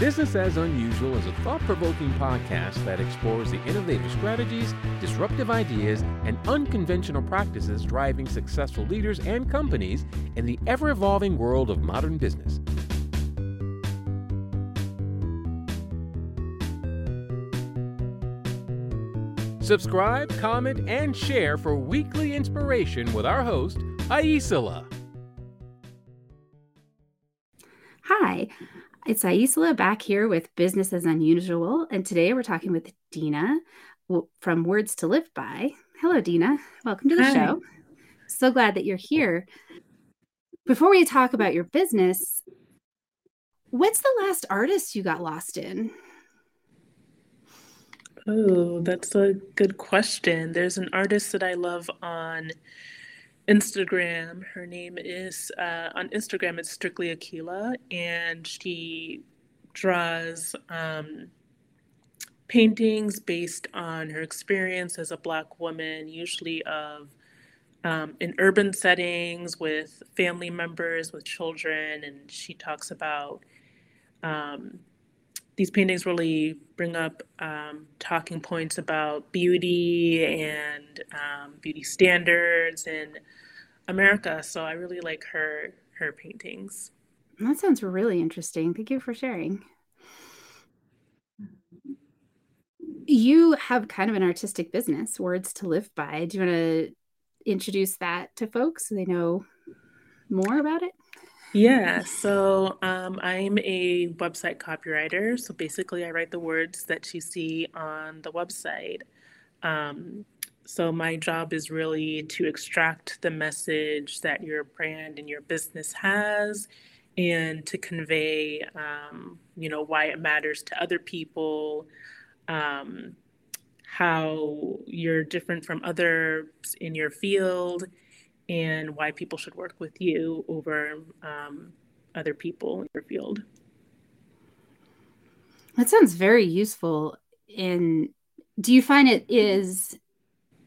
Business as Unusual is a thought provoking podcast that explores the innovative strategies, disruptive ideas, and unconventional practices driving successful leaders and companies in the ever evolving world of modern business. Subscribe, comment, and share for weekly inspiration with our host, Aisala. Hi, it's Aisla back here with Business as Unusual, and today we're talking with Deenah from Words to Live By. Hello, Deenah. Welcome to the Hi. show. So glad that you're here. Before we talk about your business, what's the last artist you got lost in? Oh, that's a good question. There's an artist that I love on Instagram. Her name is uh, on Instagram. It's strictly Akilah, and she draws um, paintings based on her experience as a Black woman, usually of um, in urban settings with family members, with children, and she talks about. Um, these paintings really bring up um, talking points about beauty and um, beauty standards in America. So I really like her her paintings. That sounds really interesting. Thank you for sharing. You have kind of an artistic business, Words to Live By. Do you want to introduce that to folks so they know more about it? Yeah, so um, I'm a website copywriter. So basically, I write the words that you see on the website. Um, so my job is really to extract the message that your brand and your business has and to convey, um, you know, why it matters to other people, um, how you're different from others in your field, and why people should work with you over um, other people in your field. That sounds very useful. In do you find it is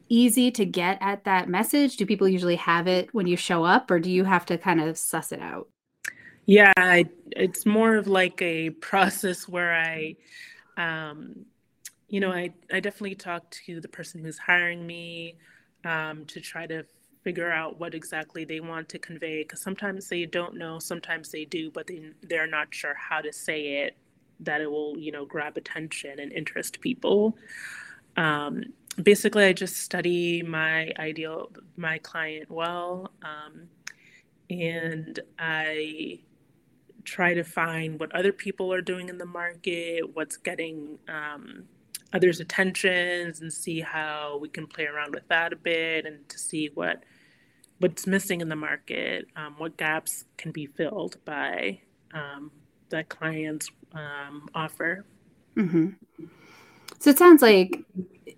easy to get at that message? Do people usually have it when you show up, or do you have to kind of suss it out? Yeah, I, it's more of like a process where I, um, you know, I, I definitely talk to the person who's hiring me um, to try to figure out what exactly they want to convey because sometimes they don't know, sometimes they do, but they, they're not sure how to say it that it will, you know, grab attention and interest people. Um, basically, I just study my ideal, my client well, um, and I try to find what other people are doing in the market, what's getting um, others' attentions, and see how we can play around with that a bit, and to see what what's missing in the market, um, what gaps can be filled by um, that client's um, offer. Mm-hmm. So it sounds like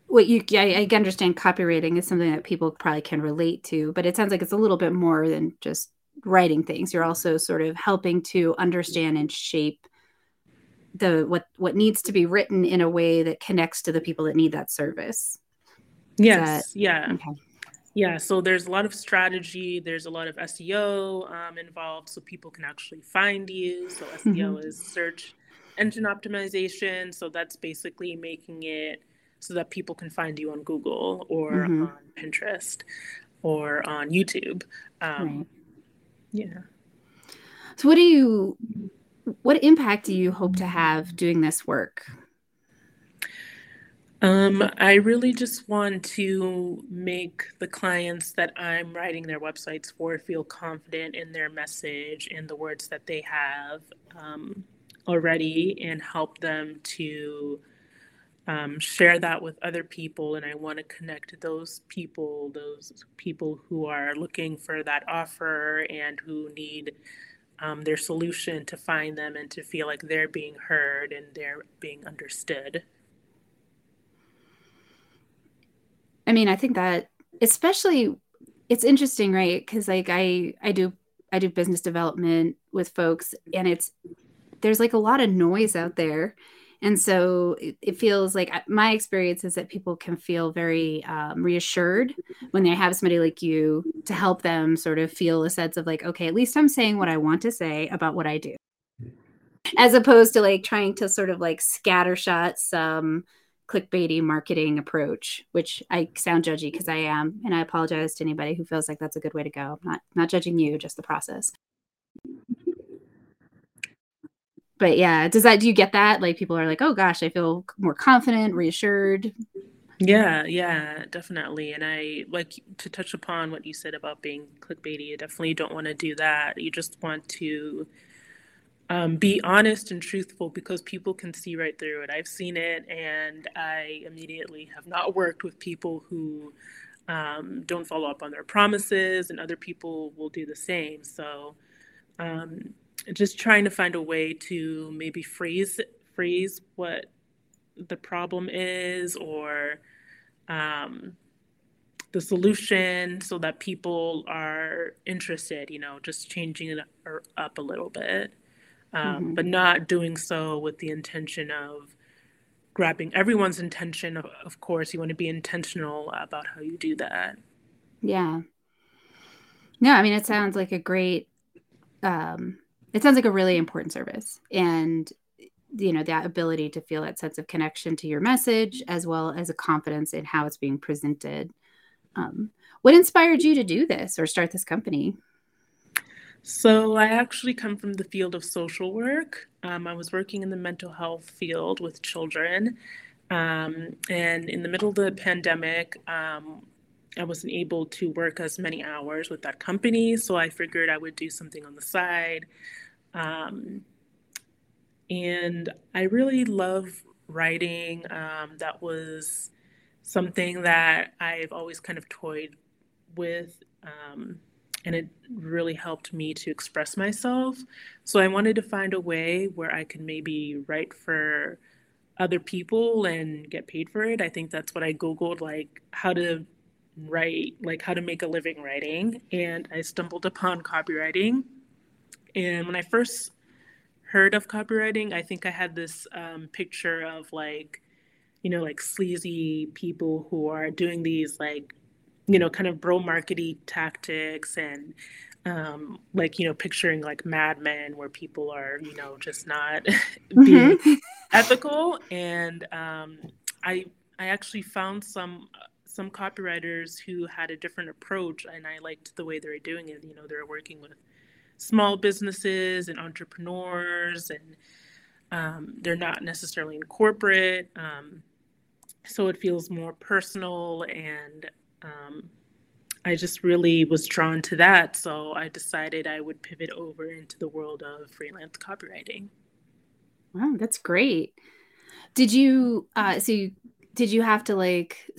what you I, I understand copywriting is something that people probably can relate to, but it sounds like it's a little bit more than just writing things. You're also sort of helping to understand and shape the what what needs to be written in a way that connects to the people that need that service. Yes. That, yeah. Okay. Yeah, so there's a lot of strategy. There's a lot of SEO um, involved, so people can actually find you. So SEO mm-hmm. is search engine optimization. So that's basically making it so that people can find you on Google or mm-hmm. on Pinterest or on YouTube. Um, right. Yeah. So, what do you, what impact do you hope to have doing this work? Um, I really just want to make the clients that I'm writing their websites for feel confident in their message and the words that they have um, already and help them to um, share that with other people. And I want to connect those people, those people who are looking for that offer and who need um, their solution to find them and to feel like they're being heard and they're being understood. I mean, I think that especially it's interesting, right? Because like I I do I do business development with folks, and it's there's like a lot of noise out there. And so it, it feels like my experience is that people can feel very um, reassured when they have somebody like you to help them sort of feel a sense of like, okay, at least I'm saying what I want to say about what I do. as opposed to like trying to sort of like scattershot some clickbaity marketing approach, which I sound judgy because I am, and I apologize to anybody who feels like that's a good way to go. I'm not not judging you, just the process. But yeah, does that do you get that? Like people are like, "Oh gosh, I feel more confident, reassured." Yeah, yeah, definitely. And I like to touch upon what you said about being clickbaity. You definitely don't want to do that. You just want to um, be honest and truthful because people can see right through it. I've seen it, and I immediately have not worked with people who um, don't follow up on their promises, and other people will do the same. So, um, just trying to find a way to maybe phrase phrase what the problem is or um, the solution so that people are interested you know just changing it up a little bit um, mm-hmm. but not doing so with the intention of grabbing everyone's intention. Of, of course, you want to be intentional about how you do that. Yeah. No, I mean, it sounds like a great, um, it sounds like a really important service. And, you know, that ability to feel that sense of connection to your message, as well as a confidence in how it's being presented. Um, what inspired you to do this or start this company? So, I actually come from the field of social work. Um, I was working in the mental health field with children. Um, and in the middle of the pandemic, um, I wasn't able to work as many hours with that company. So, I figured I would do something on the side. Um, and I really love writing. Um, that was something that I've always kind of toyed with. And it really helped me to express myself. So I wanted to find a way where I could maybe write for other people and get paid for it. I think that's what I Googled, like how to write, like how to make a living writing. And I stumbled upon copywriting. And when I first heard of copywriting, I think I had this um, picture of like, you know, like sleazy people who are doing these like you know, kind of bro markety tactics and um, like, you know, picturing like Mad Men where people are, you know, just not being mm-hmm. ethical. And um, I I actually found some some copywriters who had a different approach and I liked the way they were doing it. You know, they were working with small businesses and entrepreneurs and um, they're not necessarily in corporate. Um, so it feels more personal and um, I just really was drawn to that. So I decided I would pivot over into the world of freelance copywriting. Wow, that's great. Did you, uh, so you, did you have to like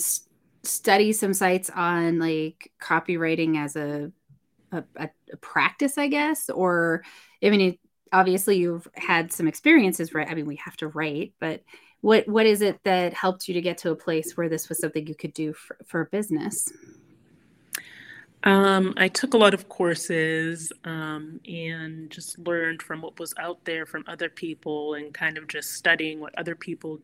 study some sites on like copywriting as a, a, a practice, I guess? Or, I mean, it, obviously you've had some experiences, right? I mean, we have to write, but what what is it that helped you to get to a place where this was something you could do for, for business um, I took a lot of courses um, and just learned from what was out there from other people and kind of just studying what other people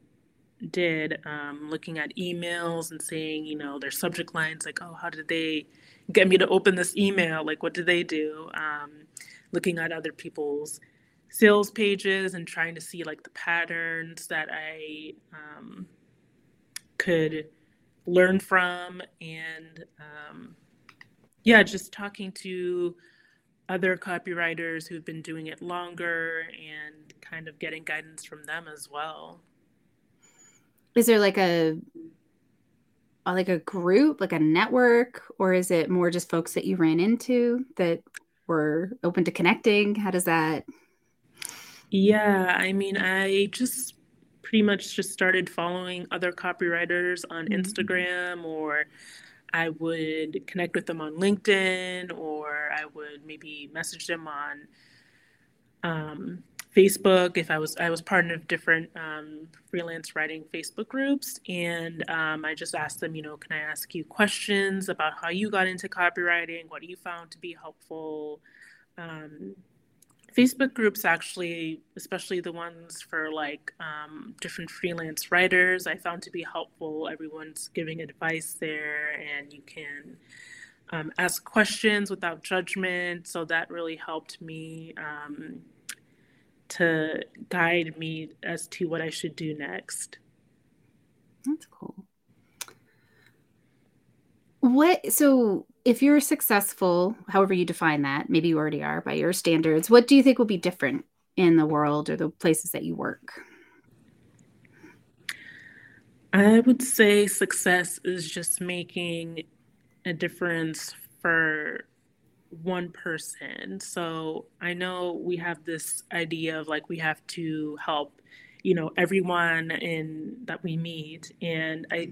did, um, looking at emails and saying, you know, their subject lines like, oh, how did they get me to open this email? Like, what did they do? Um, looking at other people's sales pages and trying to see like the patterns that I um, could learn from and um, yeah just talking to other copywriters who've been doing it longer and kind of getting guidance from them as well. Is there like a like a group like a network or is it more just folks that you ran into that were open to connecting? How does that yeah, I mean, I just pretty much just started following other copywriters on mm-hmm. Instagram or I would connect with them on LinkedIn or I would maybe message them on um, Facebook if I was I was part of different um, freelance writing Facebook groups. And um, I just asked them you know can I ask you questions about how you got into copywriting? What you found to be helpful? Um, Facebook groups actually, especially the ones for like um, different freelance writers, I found to be helpful. Everyone's giving advice there, and you can um, ask questions without judgment. So that really helped me. Um, to guide me as to what I should do next. That's cool. What so if you're successful, however you define that, maybe you already are by your standards, what do you think will be different in the world or the places that you work? I would say success is just making a difference for one person. So I know we have this idea of like we have to help, you know, everyone in that we meet. And I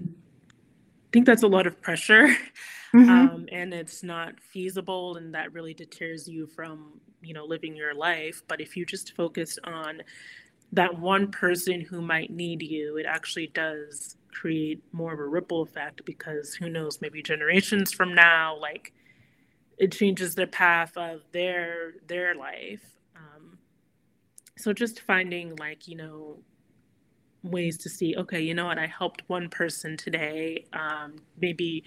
think that's a lot of pressure. Mm-hmm. Um, and it's not feasible and that really deters you from, you know, living your life. But if you just focus on that one person who might need you, it actually does create more of a ripple effect because who knows, maybe generations from now, like it changes the path of their their life. Um, so just finding like you know ways to see, okay, you know what, I helped one person today. Um, maybe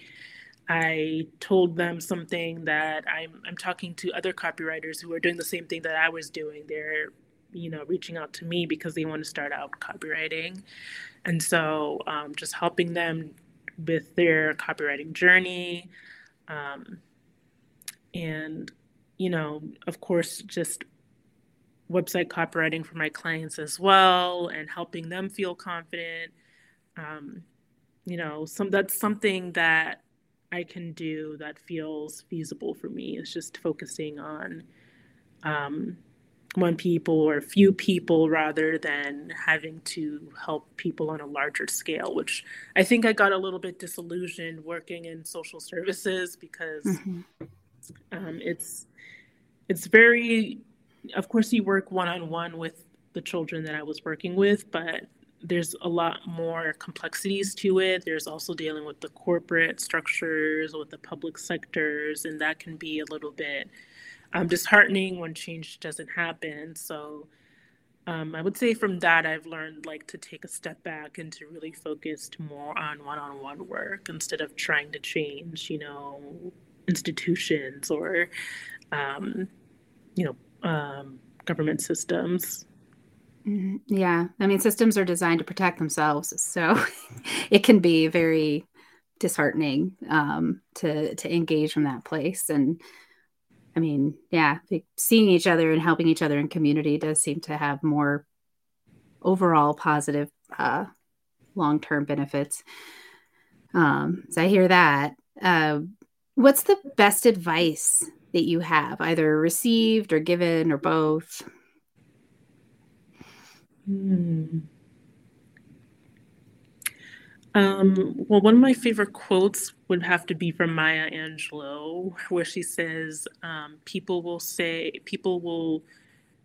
I told them something that I'm I'm talking to other copywriters who are doing the same thing that I was doing. They're you know reaching out to me because they want to start out copywriting and so um, just helping them with their copywriting journey um, and you know of course just website copywriting for my clients as well and helping them feel confident um, you know some that's something that i can do that feels feasible for me is just focusing on um, one people or a few people rather than having to help people on a larger scale which i think i got a little bit disillusioned working in social services because mm-hmm. um, it's it's very of course you work one-on-one with the children that i was working with but there's a lot more complexities to it there's also dealing with the corporate structures with the public sectors and that can be a little bit um, disheartening when change doesn't happen. So um, I would say from that, I've learned like to take a step back and to really focus more on one-on-one work instead of trying to change, you know, institutions or, um, you know, um, government systems. Mm-hmm. Yeah, I mean, systems are designed to protect themselves, so it can be very disheartening um, to to engage from that place and I mean, yeah, seeing each other and helping each other in community does seem to have more overall positive uh, long term benefits. Um, so I hear that. Uh, what's the best advice that you have, either received or given or both? Hmm. Um, well, one of my favorite quotes would have to be from Maya Angelou, where she says, um, "People will say, people will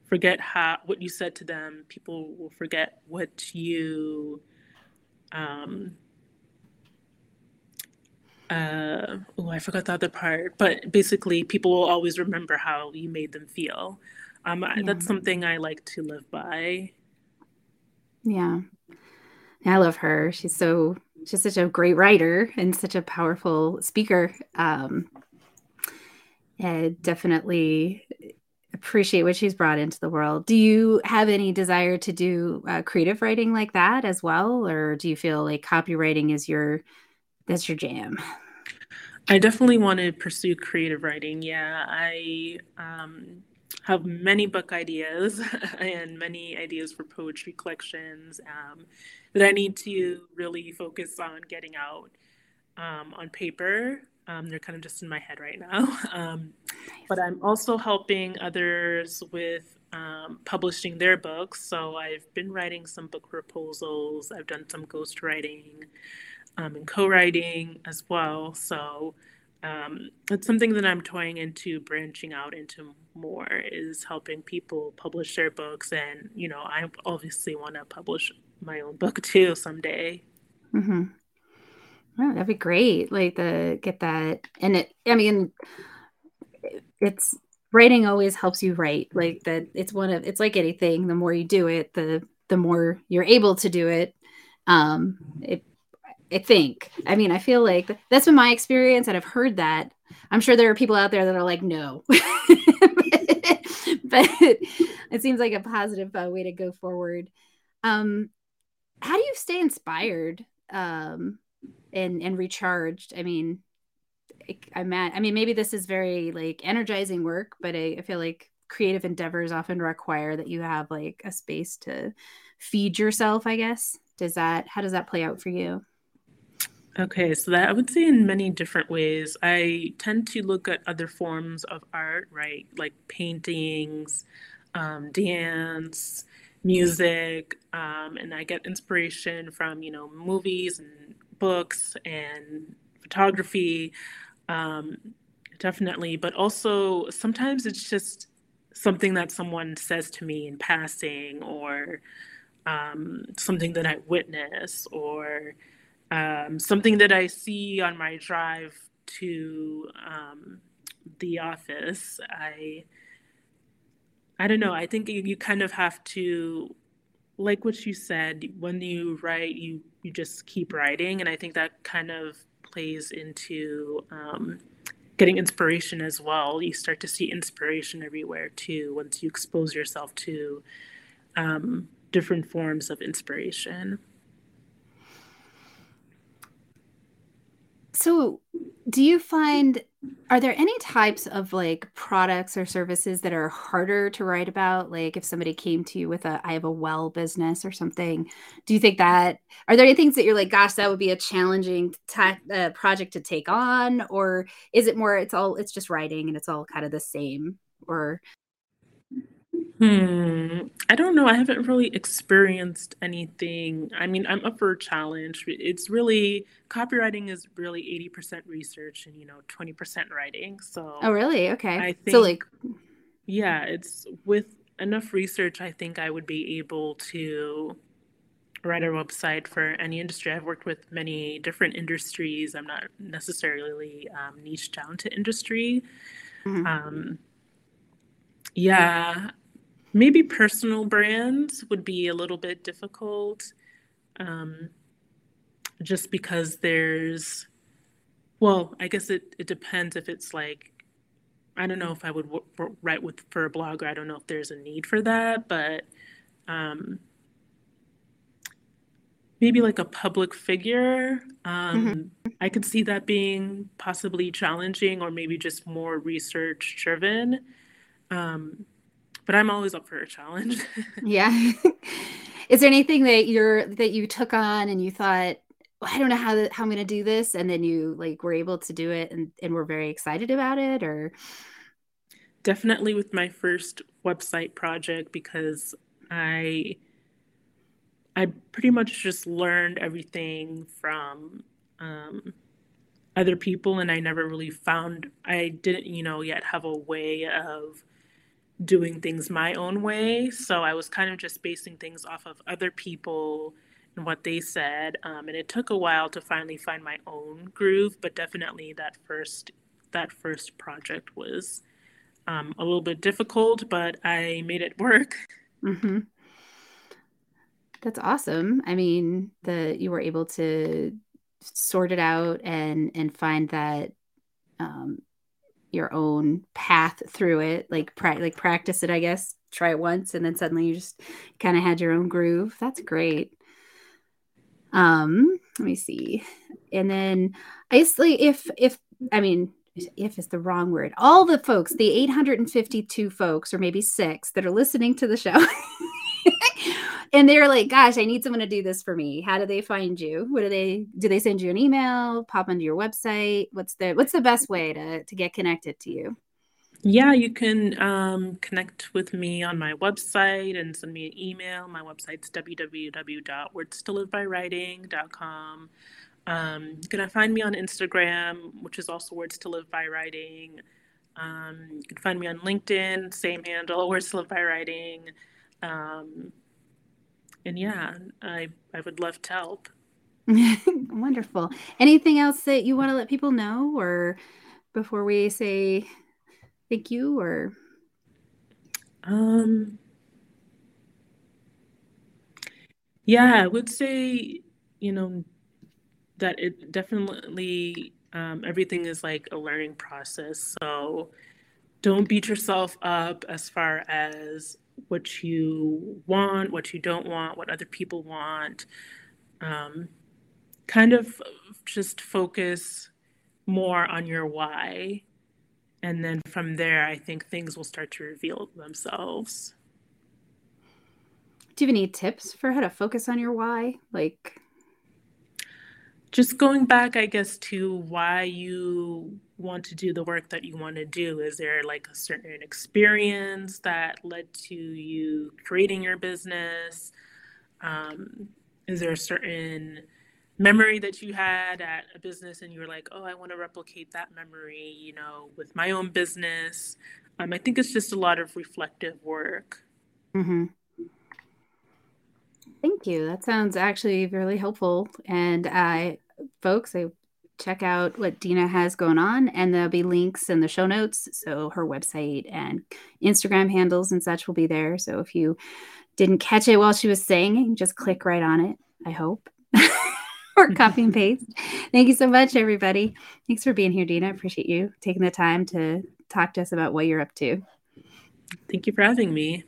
forget how what you said to them. People will forget what you." Um, uh, oh, I forgot the other part, but basically, people will always remember how you made them feel. Um, yeah. That's something I like to live by. Yeah, I love her. She's so she's such a great writer and such a powerful speaker. Um, I definitely appreciate what she's brought into the world. Do you have any desire to do uh, creative writing like that as well, or do you feel like copywriting is your that's your jam? I definitely want to pursue creative writing. Yeah, I um, have many book ideas and many ideas for poetry collections. Um, that I need to really focus on getting out um, on paper. Um, they're kind of just in my head right now. Um, but I'm also helping others with um, publishing their books. So I've been writing some book proposals, I've done some ghostwriting um, and co writing as well. So um, it's something that I'm toying into branching out into more is helping people publish their books. And, you know, I obviously want to publish my own book too someday. Mm-hmm. Oh, that'd be great. Like the get that, and it. I mean, it's writing always helps you write. Like that, it's one of it's like anything. The more you do it, the the more you're able to do it. Um, it I think. I mean, I feel like that's been my experience, and I've heard that. I'm sure there are people out there that are like, no. but it seems like a positive uh, way to go forward. Um, how do you stay inspired um, and and recharged? I mean, I'm at. I mean, maybe this is very like energizing work, but I, I feel like creative endeavors often require that you have like a space to feed yourself. I guess. Does that? How does that play out for you? Okay, so that I would say in many different ways. I tend to look at other forms of art, right? Like paintings, um, dance, music, um, and I get inspiration from, you know, movies and books and photography, um, definitely. But also sometimes it's just something that someone says to me in passing or um, something that I witness or um, something that I see on my drive to um, the office. I I don't know. I think you, kind of have to, like what you said, when you write, you you just keep writing, and I think that kind of plays into um, getting inspiration as well. You start to see inspiration everywhere too once you expose yourself to um, different forms of inspiration. So, do you find are there any types of like products or services that are harder to write about? Like if somebody came to you with a I have a well business or something, do you think that are there any things that you're like, gosh, that would be a challenging ta- uh, project to take on, or is it more it's all it's just writing and it's all kind of the same, or Hmm. I don't know. I haven't really experienced anything. I mean, I'm up for a challenge. It's really copywriting is really 80% research and you know 20% writing. So oh really? Okay. I think so like yeah, it's with enough research I think I would be able to write a website for any industry. I've worked with many different industries. I'm not necessarily um, niche down to industry. Mm-hmm. Um, yeah, maybe personal brands would be a little bit difficult um, just because there's well i guess it, it depends if it's like i don't know if i would w- w- write with for a blogger i don't know if there's a need for that but um, maybe like a public figure um, mm-hmm. i could see that being possibly challenging or maybe just more research driven um, but I'm always up for a challenge. yeah. Is there anything that you're that you took on and you thought, well, I don't know how to, how I'm going to do this, and then you like were able to do it and and were very excited about it, or definitely with my first website project because I I pretty much just learned everything from um, other people, and I never really found I didn't you know yet have a way of doing things my own way. So I was kind of just basing things off of other people and what they said. Um, and it took a while to finally find my own groove, but definitely that first that first project was um, a little bit difficult, but I made it work. Mm-hmm. That's awesome. I mean, the you were able to sort it out and and find that um, your own path through it like pra- like practice it i guess. Try it once and then suddenly you just kind of had your own groove. That's great. Um let me see. And then i guess like if if i mean if is the wrong word. All the folks the 852 folks or maybe six that are listening to the show and they're like, gosh, I need someone to do this for me. How do they find you? What do they do? They send you an email, pop onto your website. What's the what's the best way to to get connected to you? Yeah, you can um, connect with me on my website and send me an email. My website's www.wordstolivebywriting.com. Um, you can find me on Instagram, which is also Words to Live by Writing. Um, you can find me on LinkedIn, same handle, Words to Live by Writing. Um, and yeah, I I would love to help. Wonderful. Anything else that you want to let people know, or before we say thank you, or um, yeah, I would say you know that it definitely um, everything is like a learning process. So don't beat yourself up as far as what you want, what you don't want, what other people want. Um, kind of just focus more on your why. And then from there, I think things will start to reveal themselves. Do you have any tips for how to focus on your why? Like, just going back, I guess, to why you want to do the work that you want to do. Is there like a certain experience that led to you creating your business? Um, is there a certain memory that you had at a business and you were like, oh, I want to replicate that memory, you know, with my own business? Um, I think it's just a lot of reflective work. Mm-hmm. Thank you. That sounds actually really helpful. And I, folks, I check out what Deenah has going on, and there'll be links in the show notes. So her website and Instagram handles and such will be there. So if you didn't catch it while she was saying, just click right on it. I hope. or copy and paste. Thank you so much, everybody. Thanks for being here, Deenah. Appreciate you taking the time to talk to us about what you're up to. Thank you for having me.